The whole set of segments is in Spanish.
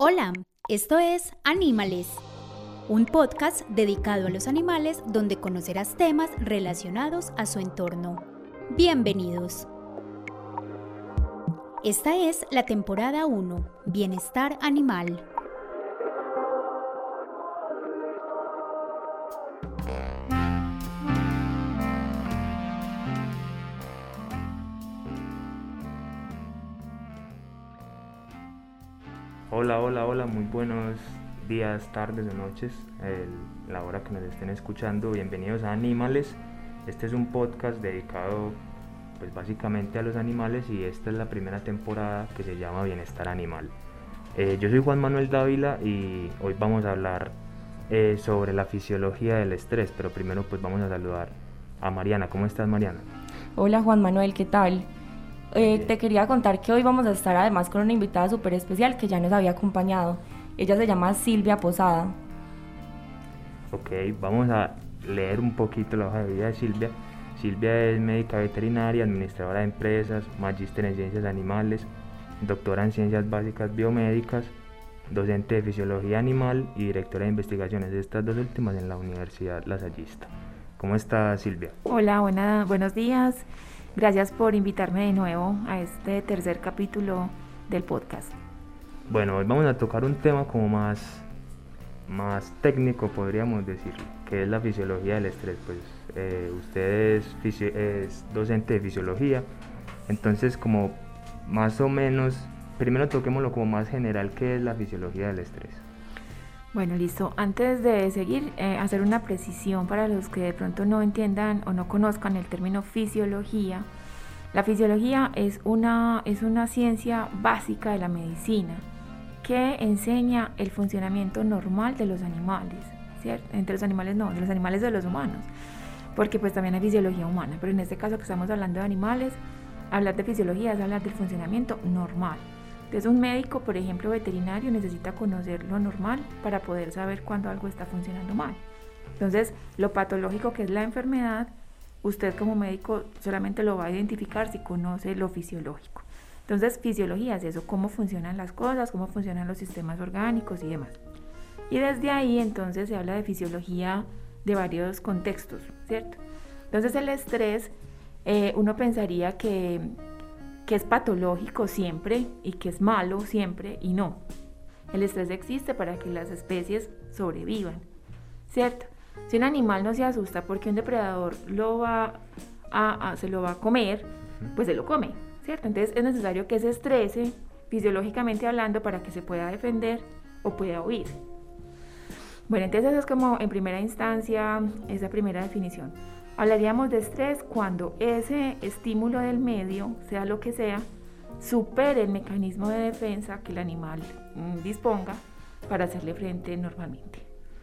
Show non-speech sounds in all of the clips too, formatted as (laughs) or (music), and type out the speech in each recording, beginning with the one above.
Hola, esto es Anímales, un podcast dedicado a los animales donde conocerás temas relacionados a su entorno. Bienvenidos. Esta es la temporada 1, Bienestar Animal. Hola, hola, muy buenos días, tardes o noches, la hora que nos estén escuchando. Bienvenidos a Animales. Este es un podcast dedicado pues básicamente a los animales y esta es la primera temporada que se llama Bienestar Animal. Eh, yo soy Juan Manuel Dávila y hoy vamos a hablar eh, sobre la fisiología del estrés, pero primero pues vamos a saludar a Mariana. ¿Cómo estás Mariana? Hola Juan Manuel, ¿qué tal? Eh, te quería contar que hoy vamos a estar además con una invitada súper especial que ya nos había acompañado. Ella se llama Silvia Posada. Ok, vamos a leer un poquito la hoja de vida de Silvia. Silvia es médica veterinaria, administradora de empresas, magíster en ciencias animales, doctora en ciencias básicas biomédicas, docente de fisiología animal y directora de investigaciones, estas dos últimas en la Universidad Lasallista. ¿Cómo está Silvia? Hola, buena- buenos días. Gracias por invitarme de nuevo a este tercer capítulo del podcast. Bueno, hoy vamos a tocar un tema como más, más técnico, podríamos decir, que es la fisiología del estrés. Pues eh, usted es, docente de fisiología, entonces como más o menos, primero toquémoslo como más general, ¿qué es la fisiología del estrés? Bueno, listo. Antes de seguir, eh, hacer una precisión para los que de pronto no entiendan o no conozcan el término fisiología. La fisiología es una, es una ciencia básica de la medicina que enseña el funcionamiento normal de los animales, ¿cierto? Entre los animales no, de los animales de los humanos, porque pues también hay fisiología humana, pero en este caso que estamos hablando de animales, hablar de fisiología es hablar del funcionamiento normal. Entonces un médico, por ejemplo, veterinario, necesita conocer lo normal para poder saber cuando algo está funcionando mal. Entonces, lo patológico que es la enfermedad, usted como médico solamente lo va a identificar si conoce lo fisiológico. Entonces, fisiología es eso, cómo funcionan las cosas, cómo funcionan los sistemas orgánicos y demás. Y desde ahí entonces se habla de fisiología de varios contextos, ¿cierto? Entonces el estrés, eh, uno pensaría que, que es patológico siempre y que es malo siempre y no. El estrés existe para que las especies sobrevivan, ¿cierto? Si un animal no se asusta porque un depredador lo va a, a- se lo va a comer, pues se lo come, ¿cierto? Entonces es necesario que se estrese fisiológicamente hablando para que se pueda defender o pueda huir. Bueno, entonces eso es como en primera instancia esa primera definición. Hablaríamos de estrés cuando ese estímulo del medio, sea lo que sea, supere el mecanismo de defensa que el animal mm, disponga para hacerle frente normalmente.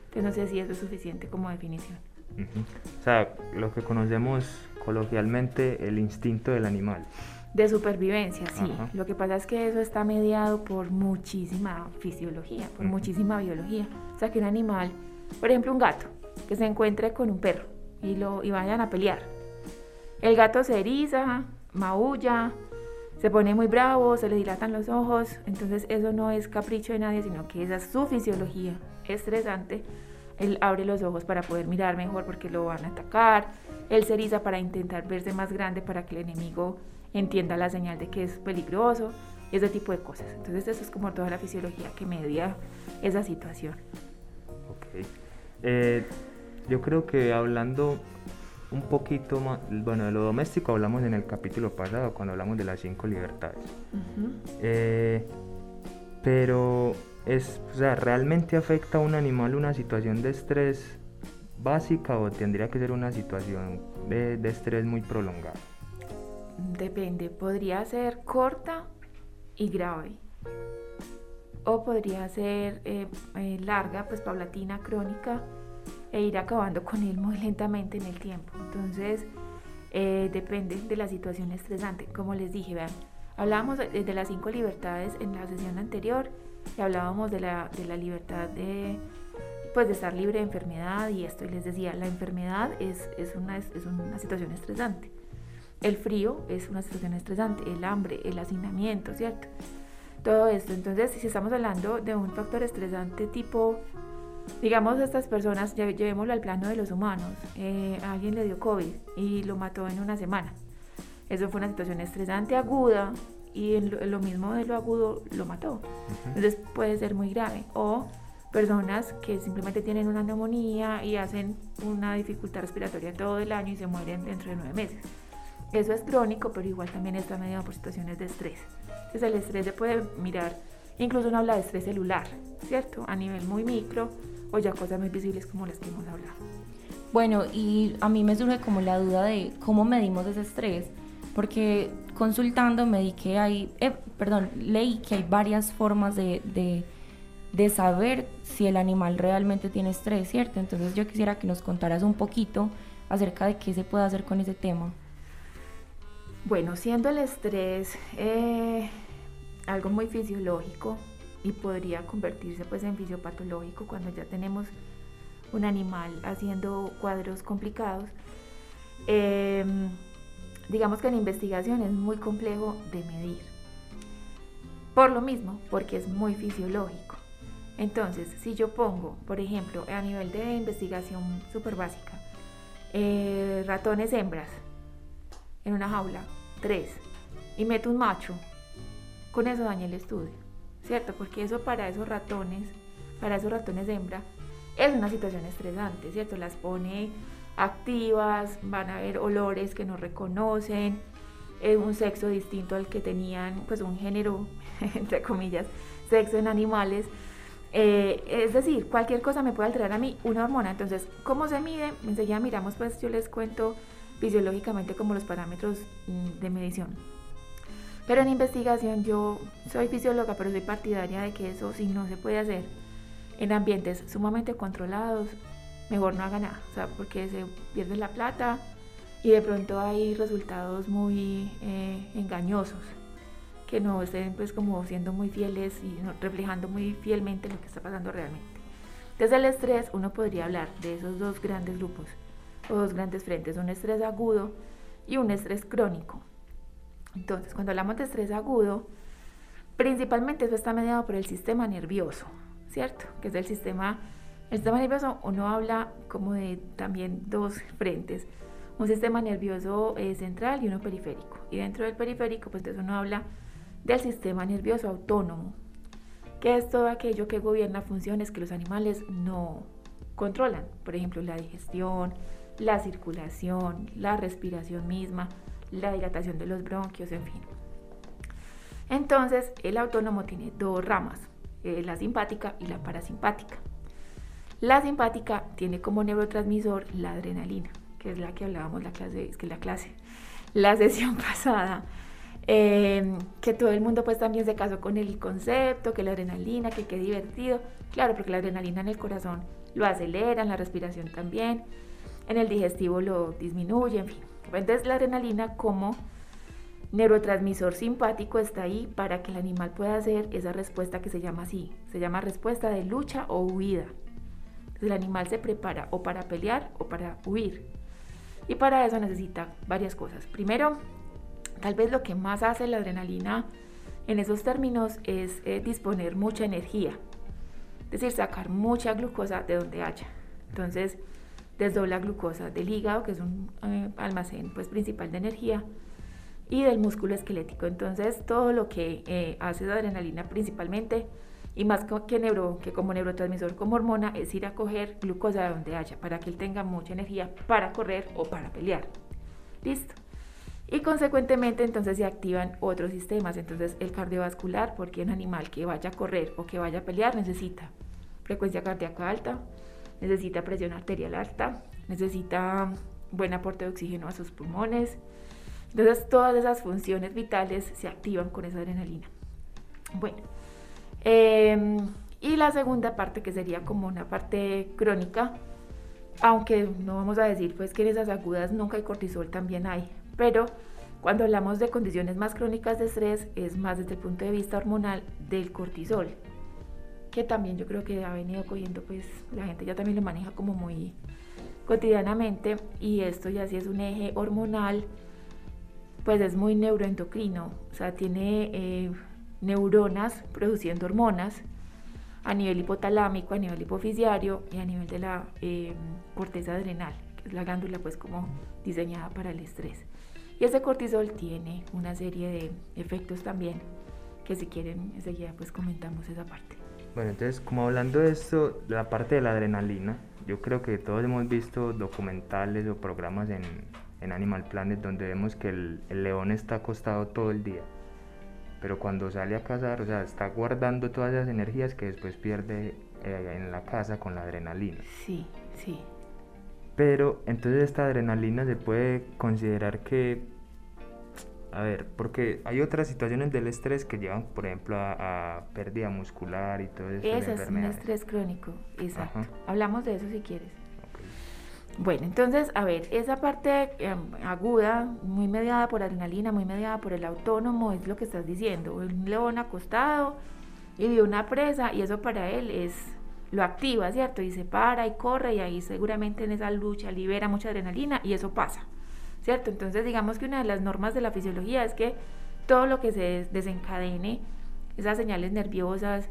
Entonces no sé si eso es suficiente como definición. Ujú. O sea, lo que conocemos coloquialmente, el instinto del animal. De supervivencia, sí. Ajá. Lo que pasa es que eso está mediado por muchísima fisiología, por Ujú. muchísima biología. O sea, que un animal, por ejemplo, un gato, que se encuentre con un perro y, lo, y vayan a pelear. El gato se eriza, maulla, se pone muy bravo, se le dilatan los ojos. Entonces, eso no es capricho de nadie, sino que esa es su fisiología estresante. Él abre los ojos para poder mirar mejor porque lo van a atacar. Él se eriza para intentar verse más grande para que el enemigo entienda la señal de que es peligroso, ese tipo de cosas. Entonces eso es como toda la fisiología que media esa situación. Ok. Eh, yo creo que hablando un poquito más, bueno, de lo doméstico hablamos en el capítulo pasado, cuando hablamos de las cinco libertades. Eh, pero es, o sea, ¿realmente afecta a un animal una situación de estrés básica o tendría que ser una situación de, de estrés muy prolongada? Depende, podría ser corta y grave. O podría ser eh, eh, larga, pues paulatina, crónica, e ir acabando con él muy lentamente en el tiempo. Entonces, eh, depende de la situación estresante. Como les dije, vean, hablábamos de, las cinco libertades en la sesión anterior y hablábamos de la, de la libertad de, pues, de estar libre de enfermedad y esto. Y les decía, la enfermedad es, es, una, es una situación estresante. El frío es una situación estresante, el hambre, el hacinamiento, ¿cierto? todo esto. Entonces, si estamos hablando de un factor estresante tipo, digamos, estas personas, llevémoslo al plano de los humanos, eh, alguien le dio COVID y lo mató en una semana. Eso fue una situación estresante aguda y en lo, mismo de lo agudo lo mató. Entonces puede ser muy grave. O personas que simplemente tienen una neumonía y hacen una dificultad respiratoria todo el año y se mueren dentro de nueve meses. Eso es crónico, pero igual también está mediado por situaciones de estrés. Entonces el estrés se puede mirar, incluso uno habla de estrés celular, ¿cierto? A nivel muy micro o ya cosas muy visibles como las que hemos hablado. Bueno, y a mí me surge como la duda de cómo medimos ese estrés, porque consultando me di que hay, eh, perdón, leí que hay varias formas de, de, de saber si el animal realmente tiene estrés, ¿cierto? Entonces yo quisiera que nos contaras un poquito acerca de qué se puede hacer con ese tema. Bueno, siendo el estrés eh, algo muy fisiológico y podría convertirse pues en fisiopatológico cuando ya tenemos un animal haciendo cuadros complicados, em, digamos que en investigación es muy complejo de medir. Por lo mismo, porque es muy fisiológico. Entonces, si yo pongo, por ejemplo, a nivel de investigación súper básica, eh, ratones hembras, en una jaula, tres, y meto un macho, con eso dañé el estudio, ¿cierto? Porque eso para esos ratones, para esos ratones hembra, es una situación estresante, ¿cierto? Las pone activas, van a haber olores que no reconocen, es un sexo distinto al que tenían, pues un género, (laughs) entre comillas, sexo en animales. Eh, es decir, cualquier cosa me puede alterar a mí una hormona. Entonces, ¿cómo se mide? Enseguida miramos, pues yo les cuento fisiológicamente como los parámetros mm, de medición. Pero en investigación yo soy fisióloga, pero soy partidaria de que eso si no se puede hacer en ambientes sumamente controlados, mejor no haga nada, o sea, porque se pierde la plata y de pronto hay resultados muy eh, engañosos que no estén pues como siendo muy fieles y reflejando muy fielmente lo que está pasando realmente. Desde el estrés uno podría hablar de esos dos grandes grupos o dos grandes frentes, un estrés agudo y un estrés crónico. Entonces, cuando hablamos de estrés agudo, principalmente eso está mediado por el sistema nervioso, ¿cierto? Que es el sistema, el sistema nervioso, uno habla como de también dos frentes, un sistema nervioso eh, central y uno periférico. Y dentro del periférico, pues entonces uno habla del sistema nervioso autónomo, que es todo aquello que gobierna funciones que los animales no controlan, por ejemplo, la digestión, la circulación, la respiración misma, la dilatación de los bronquios, en fin. Entonces, el autónomo tiene dos ramas, eh, la simpática y la parasimpática. La simpática tiene como neurotransmisor la adrenalina, que es la que hablábamos la clase, es que la clase, la sesión (laughs) pasada, em, que todo el mundo pues también se casó con el concepto, que la adrenalina, que qué divertido, claro, porque la adrenalina en el corazón lo acelera, la respiración también, en el digestivo lo disminuye, en fin. Entonces la adrenalina como neurotransmisor simpático está ahí para que el animal pueda hacer esa respuesta que se llama así, se llama respuesta de lucha o huida. Entonces el animal se prepara o para pelear o para huir. Y para eso necesita varias cosas. Primero, tal vez lo que más hace la adrenalina en esos términos es eh, disponer mucha energía, es decir, sacar mucha glucosa de donde haya. Entonces, desdobla glucosa del hígado, que es un eh, almacén pues, principal de energía, y del músculo esquelético. Entonces, todo lo que eh, hace la adrenalina principalmente, y más que, neuro, que como neurotransmisor, como hormona, es ir a coger glucosa de donde haya, para que él tenga mucha energía para correr o para pelear. Listo. Y consecuentemente entonces se activan otros sistemas. Entonces el cardiovascular, porque un animal que vaya a correr o que vaya a pelear necesita frecuencia cardíaca alta, necesita presión arterial alta, necesita buen aporte de oxígeno a sus pulmones. Entonces todas esas funciones vitales se activan con esa adrenalina. Bueno, em, y la segunda parte que sería como una parte crónica, aunque no vamos a decir pues que en esas agudas nunca hay cortisol, también hay, pero cuando hablamos de condiciones más crónicas de estrés es más desde el punto de vista hormonal del cortisol que también yo creo que ha venido cogiendo, pues la gente ya también lo maneja como muy cotidianamente y esto ya si es un eje hormonal, pues es muy neuroendocrino, o sea, tiene eh, neuronas produciendo hormonas a nivel hipotalámico, a nivel hipofisiario y a nivel de la eh, corteza adrenal, que es la glándula pues como diseñada para el estrés. Y ese cortisol tiene una serie de efectos también que si quieren enseguida pues comentamos esa parte. Bueno, entonces como hablando de esto, la parte de la adrenalina, yo creo que todos hemos visto documentales o programas en, en Animal Planet donde vemos que el, el, león está acostado todo el día. Pero cuando sale a cazar, o sea, está guardando todas esas energías que después pierde eh, en la casa con la adrenalina. Sí, sí. Pero entonces esta adrenalina se puede considerar que, a ver, porque hay otras situaciones del estrés que llevan, por ejemplo, a, a pérdida muscular y todo eso. Ese es un estrés crónico, exacto. Ajá. Hablamos de eso si quieres. Bueno, entonces, a ver, esa parte eh, aguda, muy mediada por adrenalina, muy mediada por el autónomo, es lo que estás diciendo. Un león acostado y de una presa, y eso para él es lo activa, ¿cierto? Y se para y corre, y ahí seguramente en esa lucha libera mucha adrenalina, y eso pasa, ¿cierto? Entonces, digamos que una de las normas de la fisiología es que todo lo que se desencadene, esas señales nerviosas,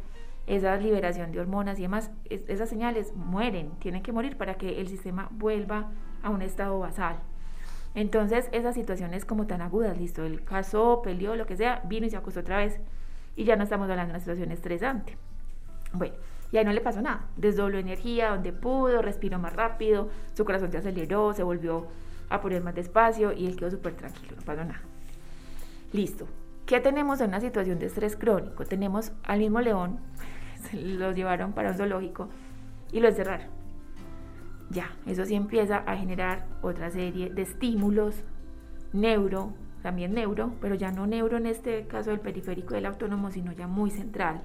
esa liberación de hormonas y demás, esas señales mueren, tienen que morir para que el sistema vuelva a un estado basal. Entonces, esas situaciones como tan agudas, listo, el caso peleó, lo que sea, vino y se acostó otra vez y ya no estamos hablando de una situación estresante. Bueno, y ahí no le pasó nada, desdobló energía donde pudo, respiró más rápido, su corazón se aceleró, se volvió a poner más despacio y él quedó súper tranquilo, no pasó nada. Listo. ¿Qué tenemos en una situación de estrés crónico? Tenemos al mismo león, (laughs) lo llevaron para un zoológico y lo encerraron. Ya, eso sí empieza a generar otra serie de estímulos, neuro, también neuro, pero ya no neuro en este caso del periférico del autónomo, sino ya muy central.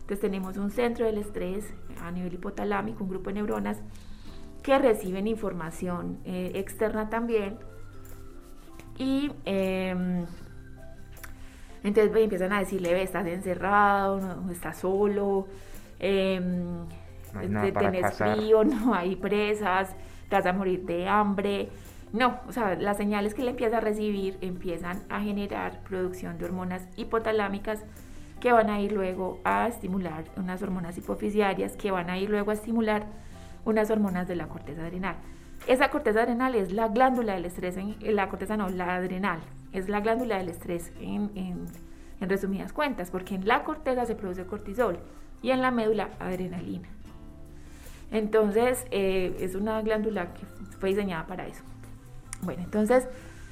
Entonces tenemos un centro del estrés a nivel hipotalámico, un grupo de neuronas que reciben información eh, externa también y eh, entonces pues, empiezan a decirle, ve, estás encerrado, no, estás solo, eh, no frío, (laughs) no hay presas, te vas a morir de hambre. No, o sea, las señales que le empieza a recibir empiezan a generar producción de hormonas hipotalámicas que van a ir luego a estimular unas hormonas hipofisiarias que van a ir luego a estimular unas hormonas de la corteza adrenal. Esa corteza adrenal es la glándula del estrés, en, la corteza no, la adrenal, es la glándula del estrés en, en, en resumidas cuentas, porque en la corteza se produce cortisol y en la médula adrenalina. Entonces, eh, es una glándula que fue diseñada para eso. Bueno, entonces,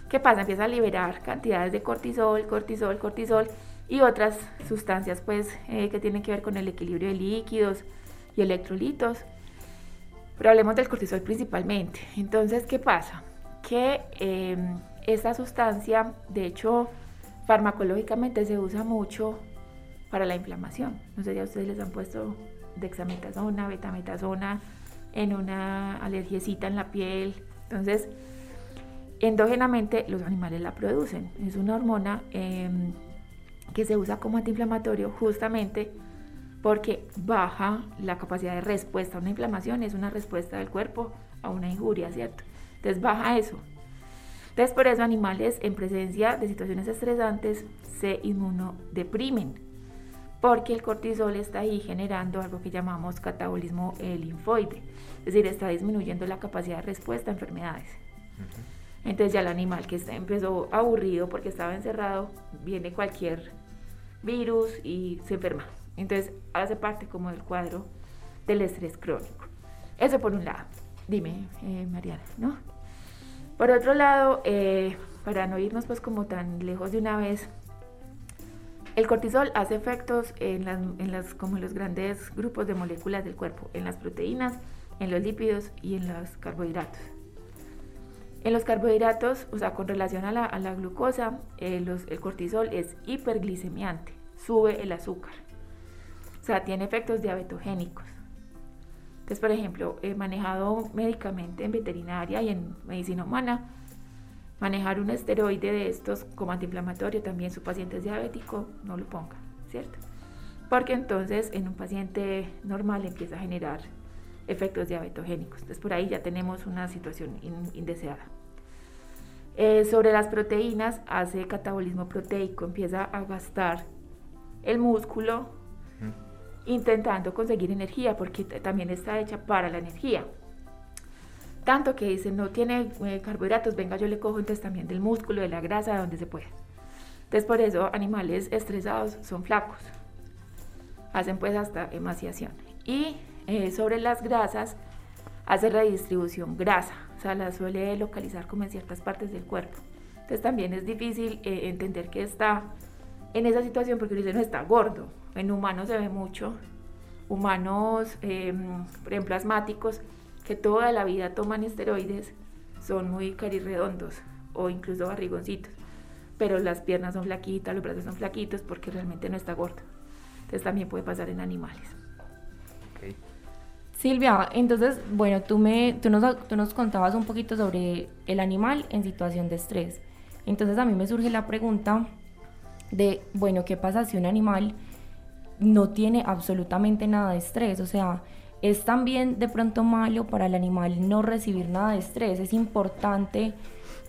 ¿qué pasa? Empieza a liberar cantidades de cortisol, cortisol, cortisol y otras sustancias pues eh, que tienen que ver con el equilibrio de líquidos y electrolitos. Pero hablemos del cortisol principalmente. Entonces, ¿qué pasa? Que eh, esta sustancia, de hecho, farmacológicamente se usa mucho para la inflamación. No sé si a ustedes les han puesto dexametasona, betametasona en una alergiecita en la piel. Entonces, endógenamente los animales la producen. Es una hormona eh, que se usa como antiinflamatorio justamente porque baja la capacidad de respuesta a una inflamación, es una respuesta del cuerpo a una injuria, ¿cierto? Entonces baja eso. Entonces por eso animales en presencia de situaciones estresantes se inmunodeprimen, porque el cortisol está ahí generando algo que llamamos catabolismo linfoide, es decir, está disminuyendo la capacidad de respuesta a enfermedades. Entonces ya el animal que está, empezó aburrido porque estaba encerrado, viene cualquier virus y se enferma. Entonces hace parte como del cuadro del estrés crónico. Eso por un lado. Dime, eh, Mariana, ¿no? Por otro lado, eh, para no irnos pues como tan lejos de una vez, el cortisol hace efectos en las, en las, como en los grandes grupos de moléculas del cuerpo, en las proteínas, en los lípidos y en los carbohidratos. En los carbohidratos, o sea, con relación a la, glucosa, eh, el cortisol es hiperglicemiante, sube el azúcar. Sea, tiene efectos diabetogénicos. Entonces, por ejemplo, he manejado médicamente en veterinaria y en medicina humana, manejar un esteroide de estos como antiinflamatorio también su paciente es diabético, no lo ponga, ¿cierto? Porque entonces en un paciente normal empieza a generar efectos diabetogénicos. Entonces por ahí ya tenemos una situación indeseada. Eh, sobre las proteínas, hace catabolismo proteico, empieza a gastar el músculo intentando conseguir energía, porque también está hecha para la energía. Tanto que dice, no tiene eh, carbohidratos, venga, yo le cojo entonces también del músculo, de la grasa, de donde se pueda. Entonces por eso animales estresados son flacos. Hacen pues hasta emaciación. Y eh, sobre las grasas, hace redistribución grasa, o sea, la suele localizar como en ciertas partes del cuerpo. Entonces también es difícil eh, entender que está en esa situación porque dice no está gordo. En humanos se ve mucho, humanos, em, por ejemplo, asmáticos, que toda la vida toman esteroides, son muy carirredondos o incluso barrigoncitos, pero las piernas son flaquitas, los brazos son flaquitos porque realmente no está gordo. Entonces también puede pasar en animales. Silvia, entonces, bueno, tú, me, tú, nos, tú nos contabas un poquito sobre el animal en situación de estrés. Entonces a mí me surge la pregunta de, bueno, ¿qué pasa si un animal no tiene absolutamente nada de estrés? O sea, ¿es también de pronto malo para el animal no recibir nada de estrés? ¿Es importante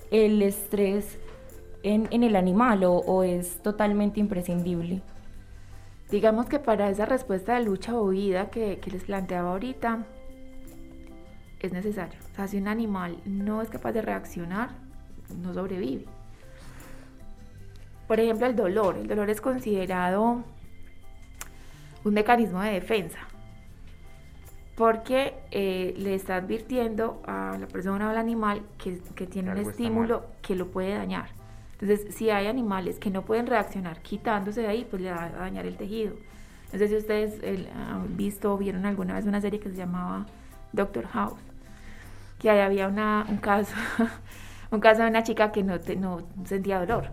el estrés en, el animal o es totalmente imprescindible? Digamos que para esa respuesta de lucha o huida que, les planteaba ahorita, es necesario. O sea, si un animal no es capaz de reaccionar, no sobrevive. Por ejemplo, el dolor. El dolor es considerado un mecanismo de defensa porque eh, le está advirtiendo a la persona o al animal que, tiene un estímulo que lo puede dañar. Entonces, si hay animales que no pueden reaccionar quitándose de ahí, pues le va a dañar el tejido. No sé si ustedes han visto o vieron alguna vez una serie que se llamaba Doctor House, que ahí había un caso, (laughs) un caso de una chica que no, no sentía dolor.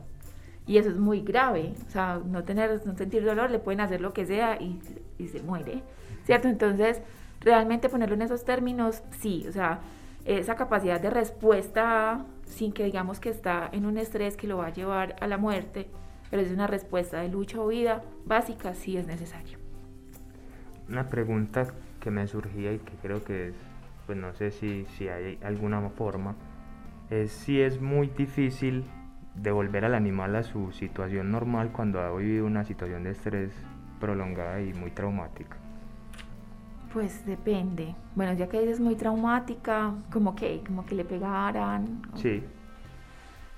Y eso es muy grave. O sea, no tener, no sentir dolor, le pueden hacer lo que sea y, y se muere. ¿Cierto? Entonces, realmente ponerlo en esos términos, sí. O sea, esa capacidad de respuesta sin que digamos que está en un estrés que lo va a llevar a la muerte, pero es una respuesta de lucha o vida básica, sí es necesario. Una pregunta que me surgía y que creo que es, pues no sé si, si hay alguna forma, es si es muy difícil devolver al animal a su situación normal cuando ha vivido una situación de estrés prolongada y muy traumática. Pues depende. Bueno, ya que es muy traumática, como que, como que le pegaran. Sí.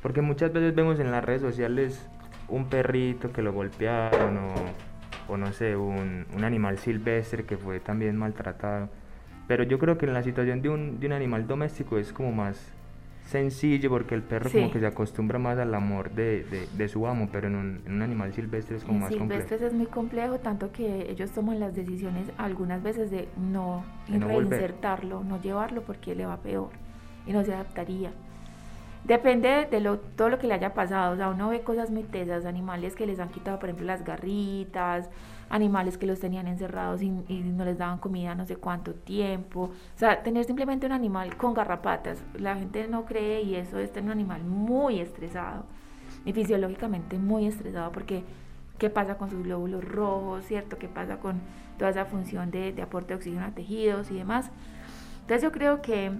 Porque muchas veces vemos en las redes sociales un perrito que lo golpearon o, o no sé, un, un, animal silvestre que fue también maltratado. Pero yo creo que en la situación de un, de un animal doméstico es como más sencillo porque el perro como que se acostumbra más al amor de, de, su amo, pero en un, animal silvestre es como más complejo. silvestre es muy complejo, tanto que ellos toman las decisiones algunas veces de no, reinsertarlo, no llevarlo porque le va peor y no se adaptaría. Depende de lo, todo lo que le haya pasado, o sea, uno ve cosas muy tesas, animales que les han quitado, por ejemplo, las garritas, animales que los tenían encerrados y, no les daban comida no sé cuánto tiempo. O sea, tener simplemente un animal con garrapatas, la gente no cree y eso es tener un animal muy estresado y fisiológicamente muy estresado porque qué pasa con sus glóbulos rojos, ¿cierto? ¿Qué pasa con toda esa función de, de aporte de oxígeno a tejidos y demás? Entonces yo creo que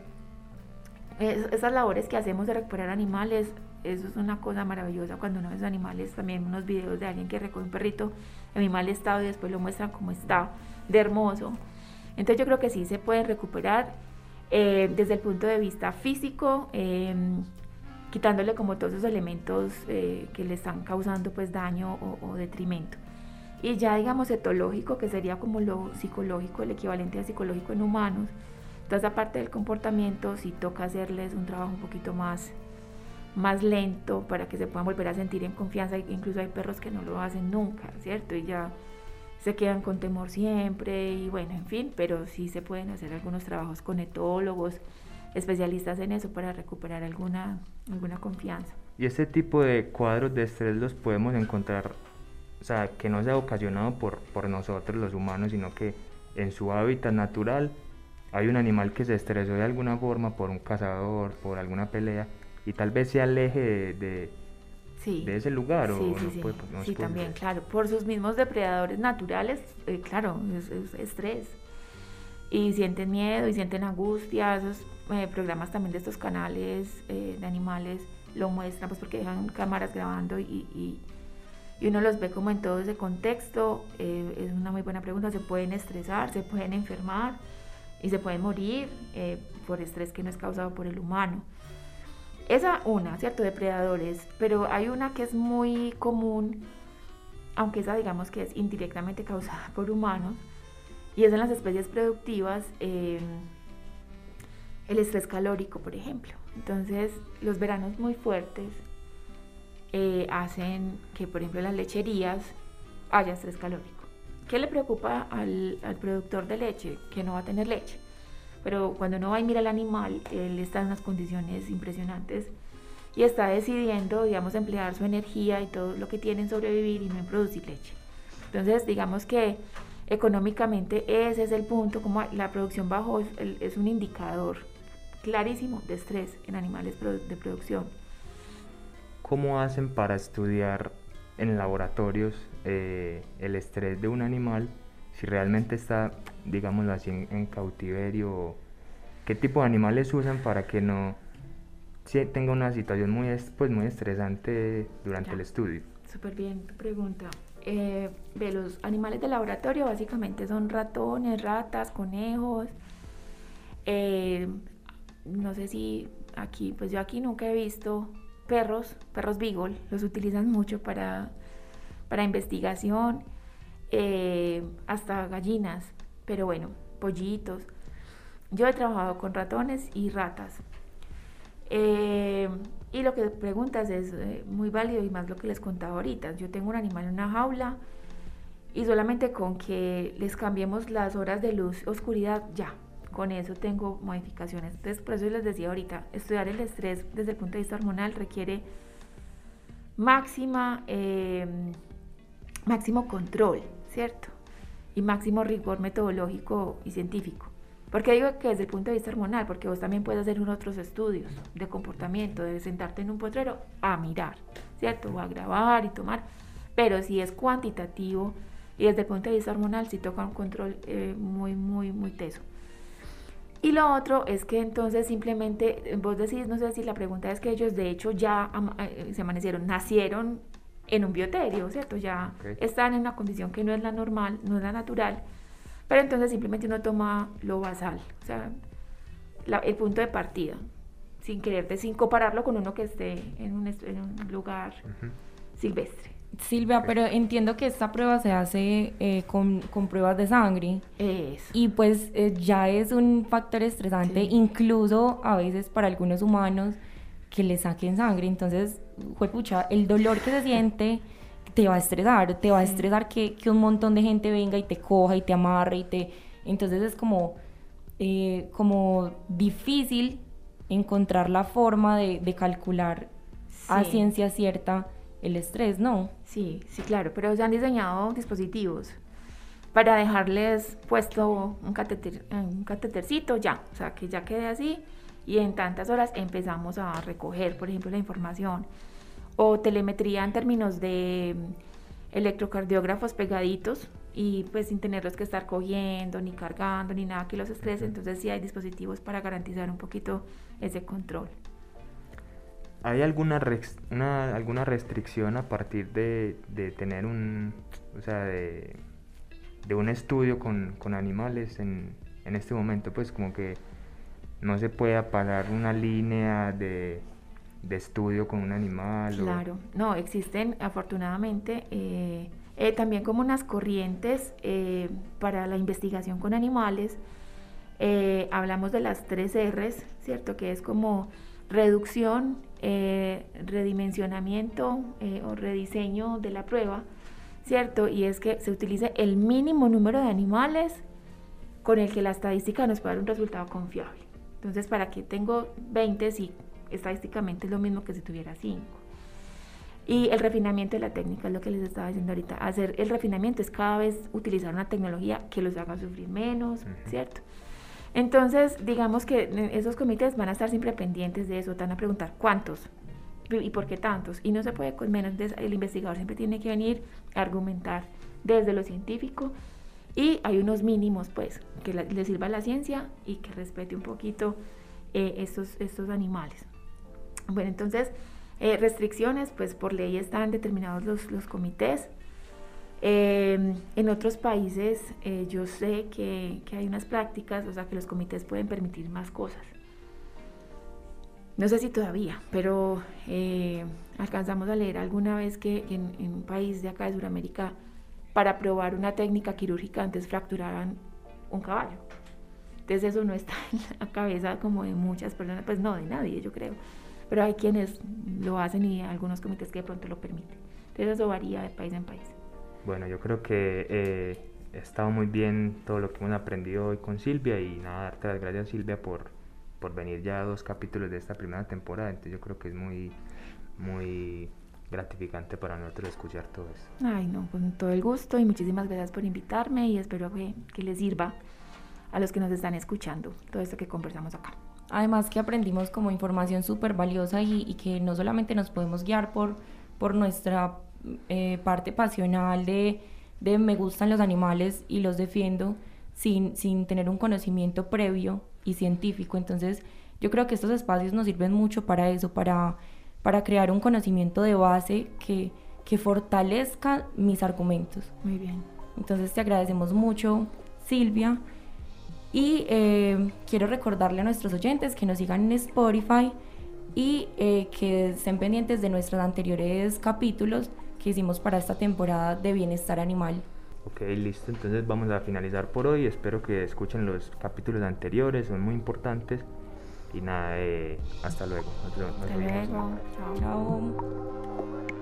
esas labores que hacemos de recuperar animales, eso es una cosa maravillosa cuando uno ve animales, también unos videos de alguien que recoge un perrito en mi mal estado y después lo muestran como está, de hermoso. Entonces yo creo que sí se puede recuperar eh, desde el punto de vista físico, em, quitándole como todos esos elementos eh, que le están causando pues daño o, o, detrimento. Y ya digamos etológico, que sería como lo psicológico, el equivalente a psicológico en humanos, toda esa parte del comportamiento sí toca hacerles un trabajo un poquito más más lento para que se puedan volver a sentir en confianza. Incluso hay perros que no lo hacen nunca, ¿cierto? Y ya se quedan con temor siempre y bueno, en fin, pero sí se pueden hacer algunos trabajos con etólogos, especialistas en eso para recuperar alguna, alguna confianza. Y este tipo de cuadros de estrés los podemos encontrar, o sea, que no sea ocasionado por, por nosotros los humanos, sino que en su hábitat natural hay un animal que se estresó de alguna forma por un cazador, por alguna pelea, y tal vez se aleje de, de, ese lugar. Sí, sí, sí. sí también, claro. Por sus mismos depredadores naturales, eh, claro, es, estrés. Y sienten miedo y sienten angustia. Esos eh, programas también de estos canales eh, de animales lo muestran, pues porque dejan cámaras grabando y, y uno los ve como en todo ese contexto, eh, es una muy buena pregunta, se pueden estresar, se pueden enfermar y se pueden morir eh, por estrés que no es causado por el humano. Esa una, ¿cierto? Depredadores, pero hay una que es muy común, aunque esa digamos que es indirectamente causada por humanos, y es en las especies productivas em, el estrés calórico, por ejemplo. Entonces, los veranos muy fuertes, eh, hacen que, por ejemplo, en las lecherías haya estrés calórico. ¿Qué le preocupa al, productor de leche? Que no va a tener leche. Pero cuando uno va y mira al animal, él está en unas condiciones impresionantes y está decidiendo, digamos, emplear su energía y todo lo que tiene en sobrevivir y no en producir leche. Entonces, digamos que económicamente ese es el punto, como la producción bajo es un indicador clarísimo de estrés en animales de producción. ¿Cómo hacen para estudiar en laboratorios eh, el estrés de un animal si realmente está, digámoslo así, en, cautiverio? ¿Qué tipo de animales usan para que no tenga una situación muy, pues, muy estresante durante el estudio? Súper bien tu pregunta. Eh, de los animales de laboratorio básicamente son ratones, ratas, conejos. Eh, no sé si aquí, pues yo aquí nunca he visto perros, perros beagle, los utilizan mucho para, para investigación, eh, hasta gallinas, pero bueno, pollitos. Yo he trabajado con ratones y ratas. Eh, y lo que preguntas es eh, muy válido y más lo que les contaba ahorita. Yo tengo un animal en una jaula y solamente con que les cambiemos las horas de luz, oscuridad, ya, con eso tengo modificaciones. Entonces, por eso les decía ahorita, estudiar el estrés desde el punto de vista hormonal requiere máxima, máximo control, ¿cierto? Y máximo rigor metodológico y científico. ¿Por qué digo que desde el punto de vista hormonal? Porque vos también puedes hacer otros estudios de comportamiento, de sentarte en un potrero a mirar, ¿cierto? O a grabar y tomar. Pero si es cuantitativo y desde el punto de vista hormonal, sí toca un control eh, muy, muy, muy teso. Y lo otro es que entonces simplemente, vos decís, no sé si la pregunta es que ellos de hecho ya eh, se amanecieron, nacieron en un bioterio, ¿cierto? Ya están en una condición que no es la normal, no es la natural, pero entonces simplemente uno toma lo basal, o sea, el punto de partida, sin quererte, sin compararlo con uno que esté en un, en un lugar silvestre. Silvia, pero entiendo que esta prueba se hace eh, con, pruebas de sangre. Y pues eh, ya es un factor estresante, incluso a veces para algunos humanos, que le saquen sangre. Entonces, pucha, el dolor que se (laughs) siente te va a estresar, te va a estresar que, un montón de gente venga y te coja y te amarre y te... Entonces es como, eh, como difícil encontrar la forma de, calcular a ciencia cierta el estrés, ¿no? Sí, sí, claro, pero se han diseñado dispositivos para dejarles puesto un, catéter, un catétercito ya, o sea, que ya quede así y en tantas horas empezamos a recoger, por ejemplo, la información. O telemetría en términos de electrocardiógrafos pegaditos y pues sin tenerlos que estar cogiendo, ni cargando, ni nada que los estrese. Entonces sí hay dispositivos para garantizar un poquito ese control. ¿Hay alguna, alguna restricción a partir de, tener un, o sea, de, un estudio con, animales en, este momento? Pues como que no se puede parar una línea de, estudio con un animal. Claro, no, existen afortunadamente eh, eh, también como unas corrientes eh, para la investigación con animales. hablamos de las tres R's, ¿cierto? Que es como reducción, redimensionamiento o rediseño de la prueba, ¿cierto? Y es que se utilice el mínimo número de animales con el que la estadística nos pueda dar un resultado confiable. Entonces, ¿para qué tengo 20 si estadísticamente es lo mismo que si tuviera 5? Y el refinamiento de la técnica es lo que les estaba diciendo ahorita. Hacer el refinamiento es cada vez utilizar una tecnología que los haga sufrir menos, ¿cierto? Entonces, digamos que esos comités van a estar siempre pendientes de eso, van a preguntar cuántos y por qué tantos. Y no se puede con menos, el investigador siempre tiene que venir a argumentar desde lo científico y hay unos mínimos, pues, que le sirva a la ciencia y que respete un poquito eh, estos, estos animales. Bueno, entonces, Eh, restricciones, pues por ley están determinados los, los comités. Em, en otros países eh, yo sé que, que, hay unas prácticas, o sea, que los comités pueden permitir más cosas. No sé si todavía, pero eh, alcanzamos a leer alguna vez que en, en, un país de acá de Sudamérica, para probar una técnica quirúrgica antes fracturaban un caballo. Entonces eso no está en la cabeza como de muchas personas, pues no, de nadie, yo creo. Pero hay quienes lo hacen y algunos comités que de pronto lo permiten. Entonces eso varía de país en país. Bueno, yo creo que eh, he estado muy bien todo lo que hemos aprendido hoy con Silvia y nada, darte las gracias Silvia por, por venir ya a dos capítulos de esta primera temporada. Entonces yo creo que es muy, muy gratificante para nosotros escuchar todo eso. Ay, no, con todo el gusto y muchísimas gracias por invitarme y espero que, que les sirva a los que nos están escuchando todo esto que conversamos acá. Además que aprendimos como información súper valiosa y, y, que no solamente nos podemos guiar por, por nuestra eh, parte pasional de, de, me gustan los animales y los defiendo sin, sin tener un conocimiento previo y científico. Entonces yo creo que estos espacios nos sirven mucho para eso, para, para crear un conocimiento de base que, que fortalezca mis argumentos. Muy bien. Entonces te agradecemos mucho, Silvia. Y eh, quiero recordarle a nuestros oyentes que nos sigan en Spotify y eh, que estén pendientes de nuestros anteriores capítulos que hicimos para esta temporada de bienestar animal. Ok, listo. Entonces vamos a finalizar por hoy. Espero que escuchen los capítulos anteriores, son muy importantes. Y nada, eh, hasta luego. Nos, nos hasta luego. Chao. Chao.